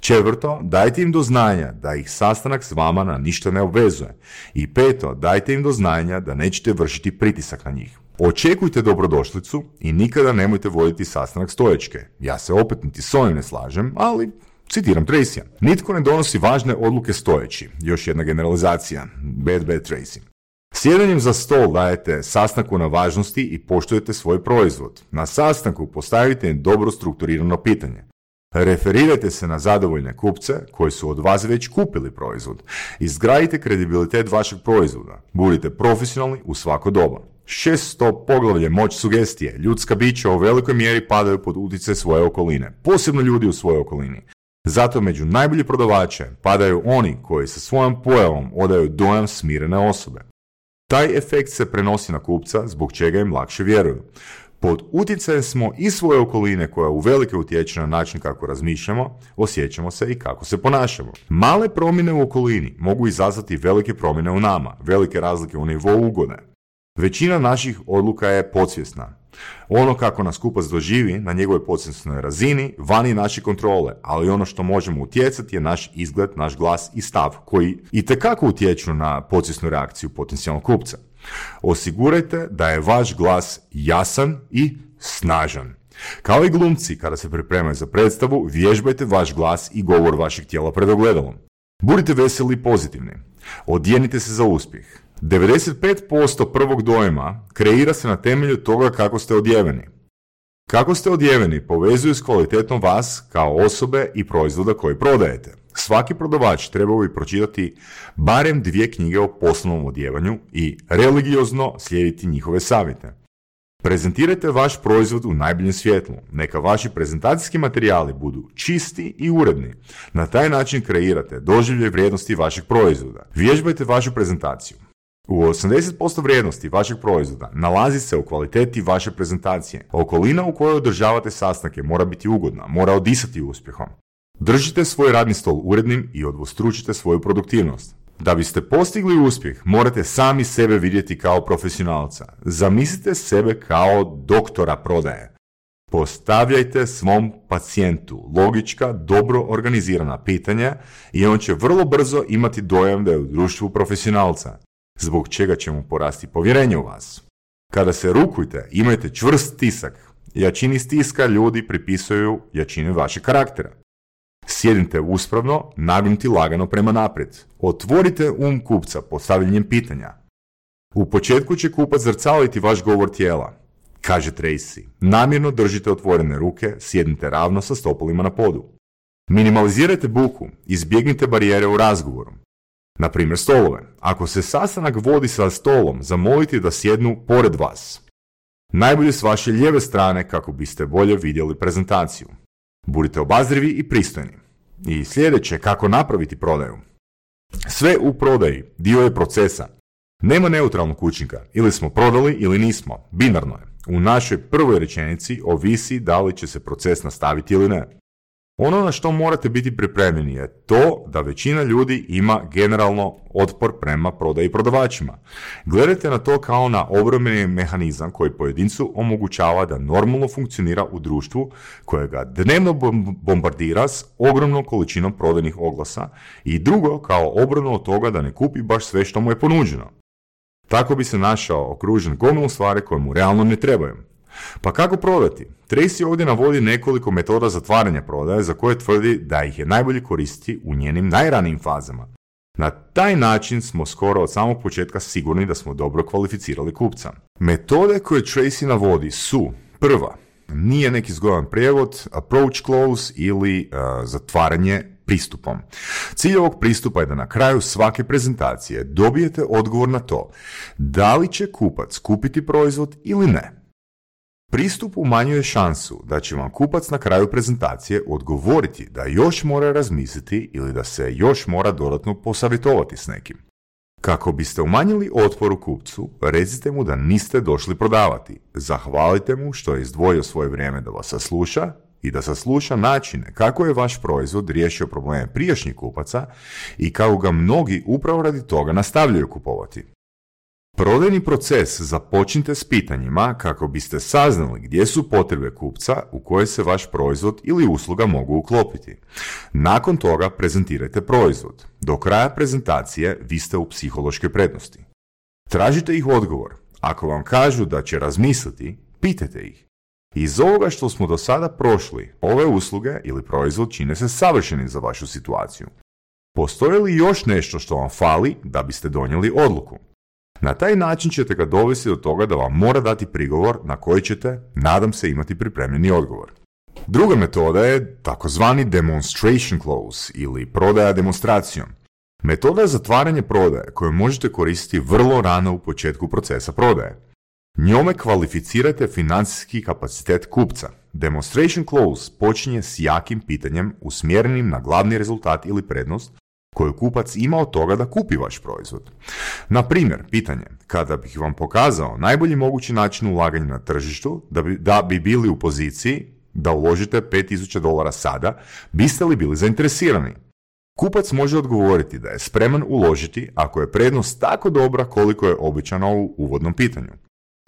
Četvrto, dajte im do znanja da ih sastanak s vama na ništa ne obvezuje. I peto, dajte im do znanja da nećete vršiti pritisak na njih. Očekujte dobrodošlicu i nikada nemojte voditi sastanak stoječke. Ja se opet niti s ovim ne slažem, ali Citiram Tracy. Nitko ne donosi važne odluke stojeći. Još jedna generalizacija. Bad, bad Tracy. Sjedanjem za stol dajete sastanku na važnosti i poštujete svoj proizvod. Na sastanku postavite dobro strukturirano pitanje. Referirajte se na zadovoljne kupce koji su od vas već kupili proizvod. Izgradite kredibilitet vašeg proizvoda. Budite profesionalni u svako doba. Šesto poglavlje moć sugestije. Ljudska bića u velikoj mjeri padaju pod utjecaj svoje okoline. Posebno ljudi u svojoj okolini. Zato među najbolji prodavače padaju oni koji sa svojom pojavom odaju dojam smirene osobe. Taj efekt se prenosi na kupca zbog čega im lakše vjeruju. Pod utjecajem smo i svoje okoline koja u velike utječe na način kako razmišljamo, osjećamo se i kako se ponašamo. Male promjene u okolini mogu izazvati velike promjene u nama, velike razlike u nivou ugode. Većina naših odluka je podsvjesna. Ono kako nas kupac doživi na njegovoj podsvjesnoj razini vani naše kontrole, ali ono što možemo utjecati je naš izgled, naš glas i stav koji i tekako utječu na podsvjesnu reakciju potencijalnog kupca. Osigurajte da je vaš glas jasan i snažan. Kao i glumci, kada se pripremaju za predstavu, vježbajte vaš glas i govor vašeg tijela pred ogledalom. Budite veseli i pozitivni. Odjenite se za uspjeh. 95% prvog dojma kreira se na temelju toga kako ste odjeveni. Kako ste odjeveni povezuju s kvalitetom vas kao osobe i proizvoda koji prodajete. Svaki prodavač treba bi pročitati barem dvije knjige o poslovnom odjevanju i religiozno slijediti njihove savjete. Prezentirajte vaš proizvod u najboljem svjetlu. Neka vaši prezentacijski materijali budu čisti i uredni. Na taj način kreirate doživlje vrijednosti vašeg proizvoda. Vježbajte vašu prezentaciju. U 80% vrijednosti vašeg proizvoda nalazi se u kvaliteti vaše prezentacije. Okolina u kojoj održavate sastanke mora biti ugodna, mora odisati uspjehom. Držite svoj radni stol urednim i odvostručite svoju produktivnost. Da biste postigli uspjeh, morate sami sebe vidjeti kao profesionalca. Zamislite sebe kao doktora prodaje. Postavljajte svom pacijentu logička, dobro organizirana pitanja i on će vrlo brzo imati dojam da je u društvu profesionalca, zbog čega će mu porasti povjerenje u vas. Kada se rukujte, imajte čvrst tisak. Jačini stiska ljudi pripisuju jačini vašeg karaktera. Sjedite uspravno, nagnuti lagano prema naprijed. Otvorite um kupca postavljanjem pitanja. U početku će kupac zrcaliti vaš govor tijela. Kaže Tracy, namjerno držite otvorene ruke, sjednite ravno sa stopalima na podu. Minimalizirajte buku, izbjegnite barijere u razgovoru. Na primjer stolove. Ako se sastanak vodi sa stolom, zamolite da sjednu pored vas. Najbolje s vaše lijeve strane kako biste bolje vidjeli prezentaciju. Budite obazrivi i pristojni. I sljedeće, kako napraviti prodaju. Sve u prodaji dio je procesa. Nema neutralnog učinka, ili smo prodali ili nismo, binarno je. U našoj prvoj rečenici ovisi da li će se proces nastaviti ili ne. Ono na što morate biti pripremljeni je to da većina ljudi ima generalno otpor prema prodaji prodavačima. Gledajte na to kao na obrambeni mehanizam koji pojedincu omogućava da normalno funkcionira u društvu koje ga dnevno bombardira s ogromnom količinom prodajnih oglasa i drugo kao obranu od toga da ne kupi baš sve što mu je ponuđeno. Tako bi se našao okružen gomilom stvari koje mu realno ne trebaju. Pa kako prodati? Tracy ovdje navodi nekoliko metoda zatvaranja prodaje za koje tvrdi da ih je najbolje koristiti u njenim najranijim fazama. Na taj način smo skoro od samog početka sigurni da smo dobro kvalificirali kupca. Metode koje Tracy navodi su prva, nije neki zgodan prijevod, approach close ili uh, zatvaranje pristupom. Cilj ovog pristupa je da na kraju svake prezentacije dobijete odgovor na to da li će kupac kupiti proizvod ili ne. Pristup umanjuje šansu da će vam kupac na kraju prezentacije odgovoriti da još mora razmisliti ili da se još mora dodatno posavjetovati s nekim. Kako biste umanjili otpor u kupcu, recite mu da niste došli prodavati. Zahvalite mu što je izdvojio svoje vrijeme da vas sasluša i da sasluša načine kako je vaš proizvod riješio probleme prijašnjih kupaca i kako ga mnogi upravo radi toga nastavljaju kupovati. Prodajni proces započnite s pitanjima kako biste saznali gdje su potrebe kupca u koje se vaš proizvod ili usluga mogu uklopiti. Nakon toga prezentirajte proizvod. Do kraja prezentacije vi ste u psihološkoj prednosti. Tražite ih odgovor. Ako vam kažu da će razmisliti, pitajte ih. Iz ovoga što smo do sada prošli, ove usluge ili proizvod čine se savršeni za vašu situaciju. Postoji li još nešto što vam fali da biste donijeli odluku? Na taj način ćete ga dovesti do toga da vam mora dati prigovor na koji ćete, nadam se, imati pripremljeni odgovor. Druga metoda je takozvani demonstration close ili prodaja demonstracijom. Metoda je zatvaranje prodaje koju možete koristiti vrlo rano u početku procesa prodaje. Njome kvalificirate financijski kapacitet kupca. Demonstration close počinje s jakim pitanjem usmjerenim na glavni rezultat ili prednost koju kupac ima od toga da kupi vaš proizvod. Na primjer, pitanje, kada bih vam pokazao najbolji mogući način ulaganja na tržištu da bi, da bi bili u poziciji da uložite 5000 dolara sada, biste li bili zainteresirani? Kupac može odgovoriti da je spreman uložiti ako je prednost tako dobra koliko je običano u uvodnom pitanju.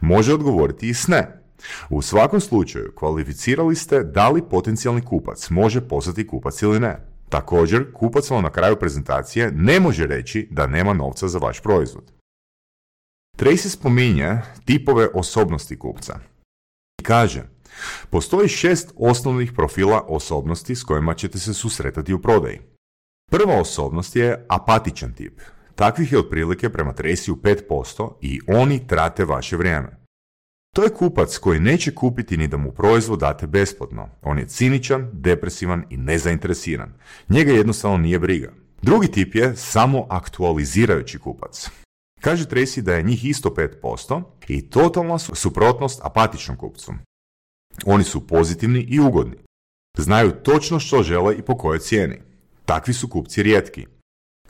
Može odgovoriti i s ne. U svakom slučaju kvalificirali ste da li potencijalni kupac može postati kupac ili ne. Također, kupac vam na kraju prezentacije ne može reći da nema novca za vaš proizvod. Tracy spominje tipove osobnosti kupca. I kaže, postoji šest osnovnih profila osobnosti s kojima ćete se susretati u prodaji. Prva osobnost je apatičan tip. Takvih je otprilike prema Tracy 5% i oni trate vaše vrijeme. To je kupac koji neće kupiti ni da mu proizvod date besplatno. On je ciničan, depresivan i nezainteresiran. Njega jednostavno nije briga. Drugi tip je samo aktualizirajući kupac. Kaže Tracy da je njih isto 5% i totalna su suprotnost apatičnom kupcu. Oni su pozitivni i ugodni. Znaju točno što žele i po kojoj cijeni. Takvi su kupci rijetki.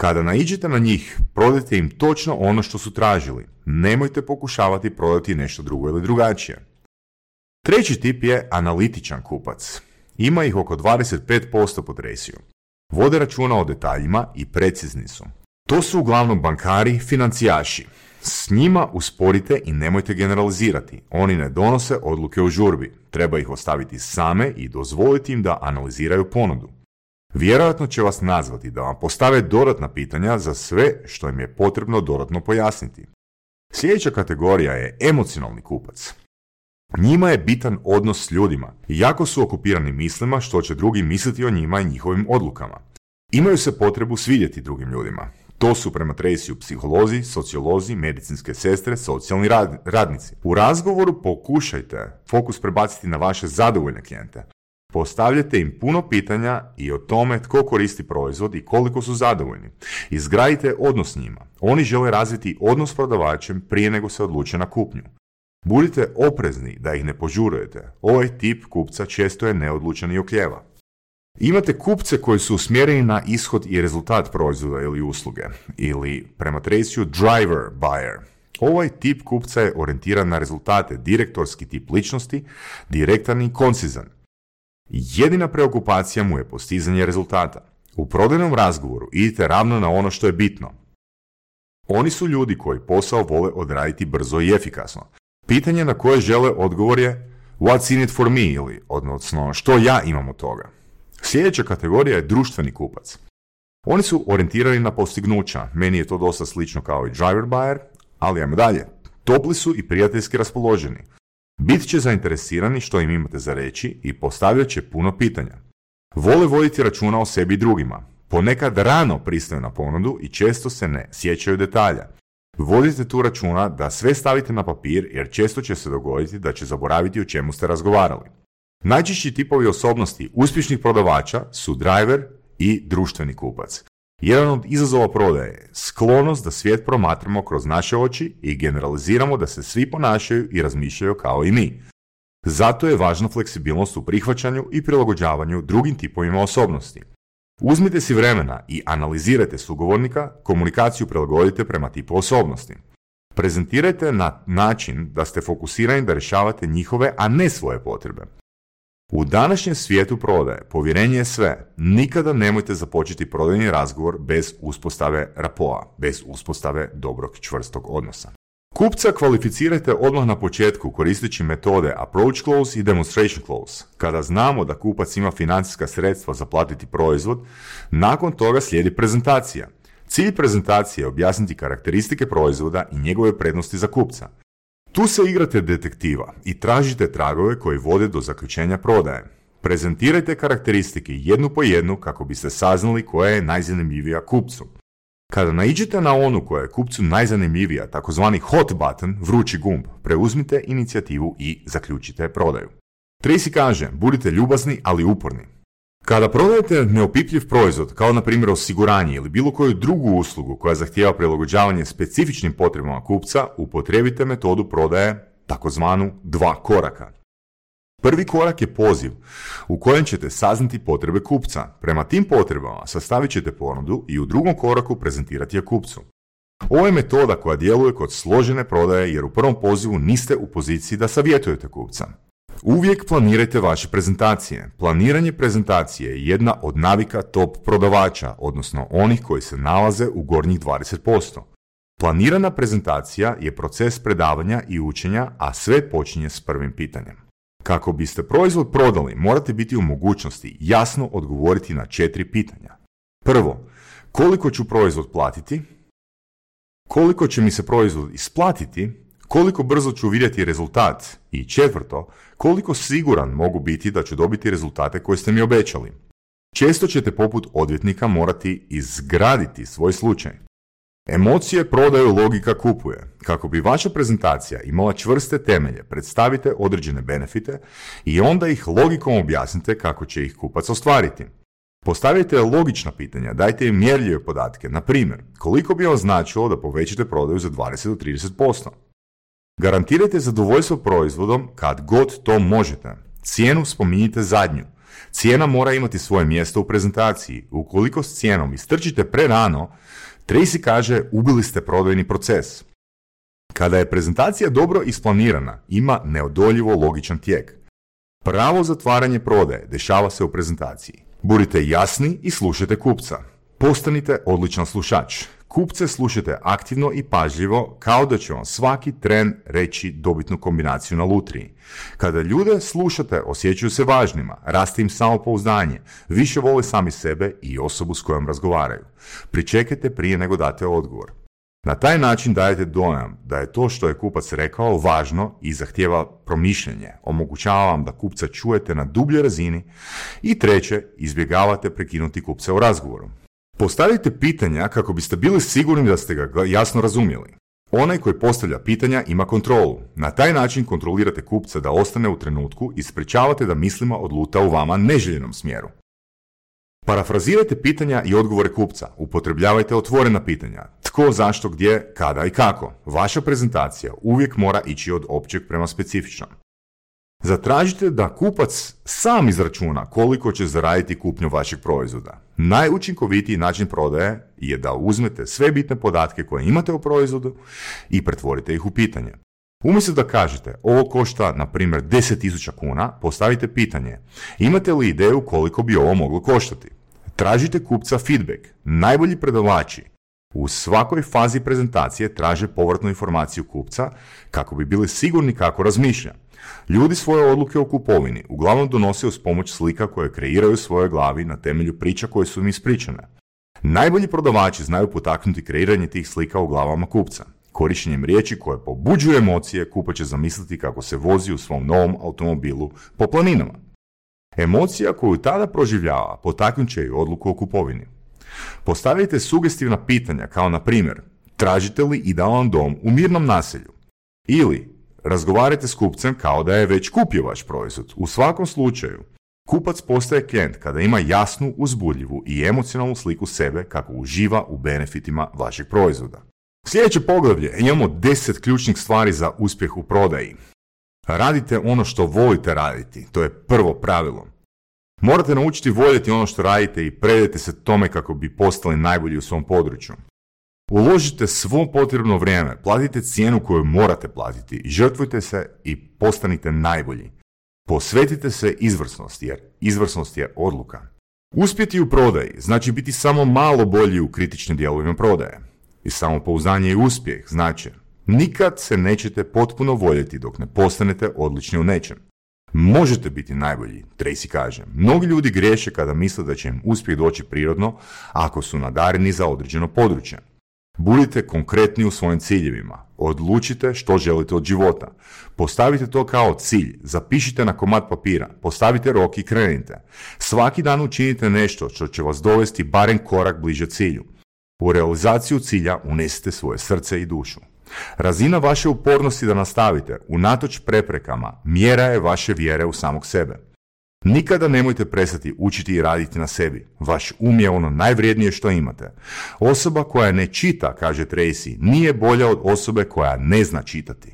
Kada naiđete na njih, prodajte im točno ono što su tražili. Nemojte pokušavati prodati nešto drugo ili drugačije. Treći tip je analitičan kupac. Ima ih oko 25% pod resiju. Vode računa o detaljima i precizni su. To su uglavnom bankari, financijaši. S njima usporite i nemojte generalizirati. Oni ne donose odluke u žurbi. Treba ih ostaviti same i dozvoliti im da analiziraju ponudu. Vjerojatno će vas nazvati da vam postave dodatna pitanja za sve što im je potrebno dodatno pojasniti. Sljedeća kategorija je emocionalni kupac. Njima je bitan odnos s ljudima i jako su okupirani mislima što će drugi misliti o njima i njihovim odlukama. Imaju se potrebu svidjeti drugim ljudima. To su prema Tresiju psiholozi, sociolozi, medicinske sestre, socijalni radnici. U razgovoru pokušajte fokus prebaciti na vaše zadovoljne klijente, Postavljate im puno pitanja i o tome tko koristi proizvod i koliko su zadovoljni. Izgradite odnos s njima. Oni žele razviti odnos s prodavačem prije nego se odluče na kupnju. Budite oprezni da ih ne požurujete. Ovaj tip kupca često je neodlučan i okljeva. Imate kupce koji su usmjereni na ishod i rezultat proizvoda ili usluge, ili prema Traciju driver buyer. Ovaj tip kupca je orijentiran na rezultate, direktorski tip ličnosti, direktan i koncizan. Jedina preokupacija mu je postizanje rezultata. U prodajnom razgovoru idite ravno na ono što je bitno. Oni su ljudi koji posao vole odraditi brzo i efikasno. Pitanje na koje žele odgovor je what's in it for me ili odnosno što ja imam od toga. Sljedeća kategorija je društveni kupac. Oni su orijentirani na postignuća, meni je to dosta slično kao i driver buyer, ali ajmo dalje. Topli su i prijateljski raspoloženi. Bit će zainteresirani što im imate za reći i postavljat će puno pitanja. Vole voditi računa o sebi i drugima. Ponekad rano pristaju na ponudu i često se ne sjećaju detalja. Vodite tu računa da sve stavite na papir jer često će se dogoditi da će zaboraviti o čemu ste razgovarali. Najčešći tipovi osobnosti uspješnih prodavača su driver i društveni kupac. Jedan od izazova prodaje je sklonost da svijet promatramo kroz naše oči i generaliziramo da se svi ponašaju i razmišljaju kao i mi. Zato je važna fleksibilnost u prihvaćanju i prilagođavanju drugim tipovima osobnosti. Uzmite si vremena i analizirajte sugovornika, komunikaciju prilagodite prema tipu osobnosti. Prezentirajte na način da ste fokusirani da rješavate njihove, a ne svoje potrebe. U današnjem svijetu prodaje povjerenje je sve. Nikada nemojte započeti prodajni razgovor bez uspostave rapoa, bez uspostave dobrog čvrstog odnosa. Kupca kvalificirajte odmah na početku koristeći metode approach close i demonstration close. Kada znamo da kupac ima financijska sredstva za platiti proizvod, nakon toga slijedi prezentacija. Cilj prezentacije je objasniti karakteristike proizvoda i njegove prednosti za kupca. Tu se igrate detektiva i tražite tragove koji vode do zaključenja prodaje. Prezentirajte karakteristike jednu po jednu kako biste saznali koja je najzanimljivija kupcu. Kada naiđete na onu koja je kupcu najzanimljivija, takozvani hot button, vrući gumb, preuzmite inicijativu i zaključite prodaju. Tracy kaže, budite ljubazni, ali uporni. Kada prodajete neopipljiv proizvod, kao na primjer osiguranje ili bilo koju drugu uslugu koja zahtijeva prilagođavanje specifičnim potrebama kupca, upotrijebite metodu prodaje takozvanu dva koraka. Prvi korak je poziv u kojem ćete saznati potrebe kupca. Prema tim potrebama sastavit ćete ponudu i u drugom koraku prezentirati je kupcu. Ovo je metoda koja djeluje kod složene prodaje jer u prvom pozivu niste u poziciji da savjetujete kupca. Uvijek planirajte vaše prezentacije. Planiranje prezentacije je jedna od navika top prodavača, odnosno onih koji se nalaze u gornjih 20%. Planirana prezentacija je proces predavanja i učenja, a sve počinje s prvim pitanjem. Kako biste proizvod prodali, morate biti u mogućnosti jasno odgovoriti na četiri pitanja. Prvo, koliko ću proizvod platiti? Koliko će mi se proizvod isplatiti? Koliko brzo ću vidjeti rezultat? I četvrto, koliko siguran mogu biti da ću dobiti rezultate koje ste mi obećali? Često ćete poput odvjetnika morati izgraditi svoj slučaj. Emocije prodaju, logika kupuje. Kako bi vaša prezentacija imala čvrste temelje, predstavite određene benefite i onda ih logikom objasnite kako će ih kupac ostvariti. Postavite logična pitanja, dajte im mjerljive podatke, na primjer, koliko bi vam značilo da povećate prodaju za 20 do 30%. Garantirajte zadovoljstvo proizvodom kad god to možete. Cijenu spominjite zadnju. Cijena mora imati svoje mjesto u prezentaciji. Ukoliko s cijenom istrčite prerano, Tracy kaže ubili ste prodajni proces. Kada je prezentacija dobro isplanirana, ima neodoljivo logičan tijek. Pravo zatvaranje prodaje dešava se u prezentaciji. Budite jasni i slušajte kupca. Postanite odličan slušač. Kupce slušajte aktivno i pažljivo kao da će vam svaki tren reći dobitnu kombinaciju na lutriji. Kada ljude slušate, osjećaju se važnima, raste im samopouzdanje, više vole sami sebe i osobu s kojom razgovaraju. Pričekajte prije nego date odgovor. Na taj način dajete dojam da je to što je kupac rekao važno i zahtjeva promišljenje. Omogućava vam da kupca čujete na dubljoj razini i treće, izbjegavate prekinuti kupca u razgovoru. Postavite pitanja kako biste bili sigurni da ste ga jasno razumjeli. Onaj koji postavlja pitanja ima kontrolu. Na taj način kontrolirate kupca da ostane u trenutku i sprečavate da mislima odluta u vama neželjenom smjeru. Parafrazirajte pitanja i odgovore kupca. Upotrebljavajte otvorena pitanja. Tko, zašto, gdje, kada i kako. Vaša prezentacija uvijek mora ići od općeg prema specifičnom. Zatražite da kupac sam izračuna koliko će zaraditi kupnju vašeg proizvoda. Najučinkovitiji način prodaje je da uzmete sve bitne podatke koje imate u proizvodu i pretvorite ih u pitanje. Umjesto da kažete ovo košta na primjer 10.000 kuna, postavite pitanje imate li ideju koliko bi ovo moglo koštati? Tražite kupca feedback. Najbolji predavači u svakoj fazi prezentacije traže povratnu informaciju kupca kako bi bili sigurni kako razmišlja. Ljudi svoje odluke o kupovini uglavnom donose uz pomoć slika koje kreiraju u svojoj glavi na temelju priča koje su im ispričane. Najbolji prodavači znaju potaknuti kreiranje tih slika u glavama kupca. Korištenjem riječi koje pobuđuju emocije, kupac će zamisliti kako se vozi u svom novom automobilu po planinama. Emocija koju tada proživljava potaknut će i odluku o kupovini. Postavite sugestivna pitanja kao na primjer tražite li idealan dom u mirnom naselju ili Razgovarajte s kupcem kao da je već kupio vaš proizvod. U svakom slučaju, kupac postaje klijent kada ima jasnu, uzbudljivu i emocionalnu sliku sebe kako uživa u benefitima vašeg proizvoda. Sljedeće poglavlje imamo 10 ključnih stvari za uspjeh u prodaji. Radite ono što volite raditi, to je prvo pravilo. Morate naučiti voljeti ono što radite i predajte se tome kako bi postali najbolji u svom području. Uložite svo potrebno vrijeme, platite cijenu koju morate platiti, žrtvujte se i postanite najbolji. Posvetite se izvrsnosti jer izvrsnost je odluka. Uspjeti u prodaji znači biti samo malo bolji u kritičnim dijelovima prodaje. I samopouzdanje i uspjeh znači nikad se nećete potpuno voljeti dok ne postanete odlični u nečem. Možete biti najbolji, Tracy kaže. Mnogi ljudi griješe kada misle da će im uspjeh doći prirodno ako su nadareni za određeno područje. Budite konkretni u svojim ciljevima. Odlučite što želite od života. Postavite to kao cilj. Zapišite na komad papira. Postavite rok i krenite. Svaki dan učinite nešto što će vas dovesti barem korak bliže cilju. U realizaciju cilja unesite svoje srce i dušu. Razina vaše upornosti da nastavite, unatoč preprekama, mjera je vaše vjere u samog sebe. Nikada nemojte prestati učiti i raditi na sebi. Vaš um je ono najvrijednije što imate. Osoba koja ne čita, kaže Tracy, nije bolja od osobe koja ne zna čitati.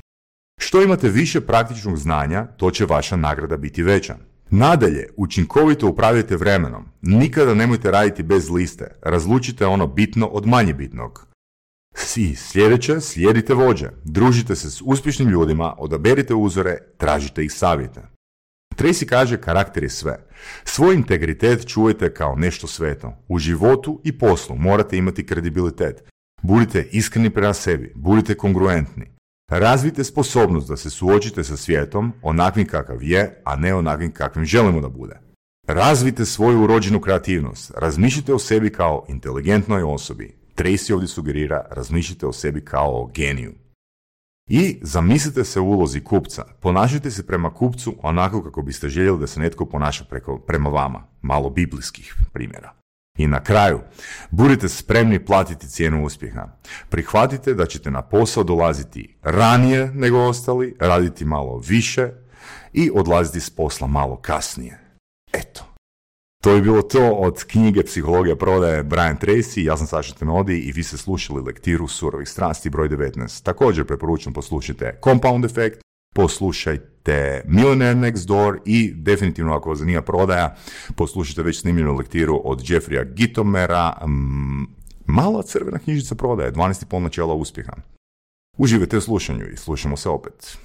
Što imate više praktičnog znanja, to će vaša nagrada biti veća. Nadalje, učinkovito upravljajte vremenom. Nikada nemojte raditi bez liste. Razlučite ono bitno od manje bitnog. Si, sljedeće, slijedite vođe. Družite se s uspješnim ljudima, odaberite uzore, tražite ih savjete. Tracy kaže karakter je sve. Svoj integritet čujete kao nešto sveto. U životu i poslu morate imati kredibilitet. Budite iskreni prema sebi, budite kongruentni. Razvijte sposobnost da se suočite sa svijetom onakvim kakav je, a ne onakvim kakvim želimo da bude. Razvijte svoju urođenu kreativnost. Razmišljite o sebi kao inteligentnoj osobi. Tracy ovdje sugerira razmišljite o sebi kao o geniju. I zamislite se u ulozi kupca. Ponašajte se prema kupcu onako kako biste željeli da se netko ponaša preko, prema vama. Malo biblijskih primjera. I na kraju, budite spremni platiti cijenu uspjeha. Prihvatite da ćete na posao dolaziti ranije nego ostali, raditi malo više i odlaziti s posla malo kasnije. Eto. To je bilo to od knjige Psihologija prodaje Brian Tracy, ja sam Saša Tenodi i vi ste slušali lektiru Surovih strasti broj 19. Također preporučujem poslušajte Compound Effect, poslušajte Millionaire Next Door i definitivno ako vas zanima prodaja, poslušajte već snimljenu lektiru od Jeffreya Gitomera, Mala crvena knjižica prodaje, 12,5 načela uspjeha. Uživajte u slušanju i slušamo se opet.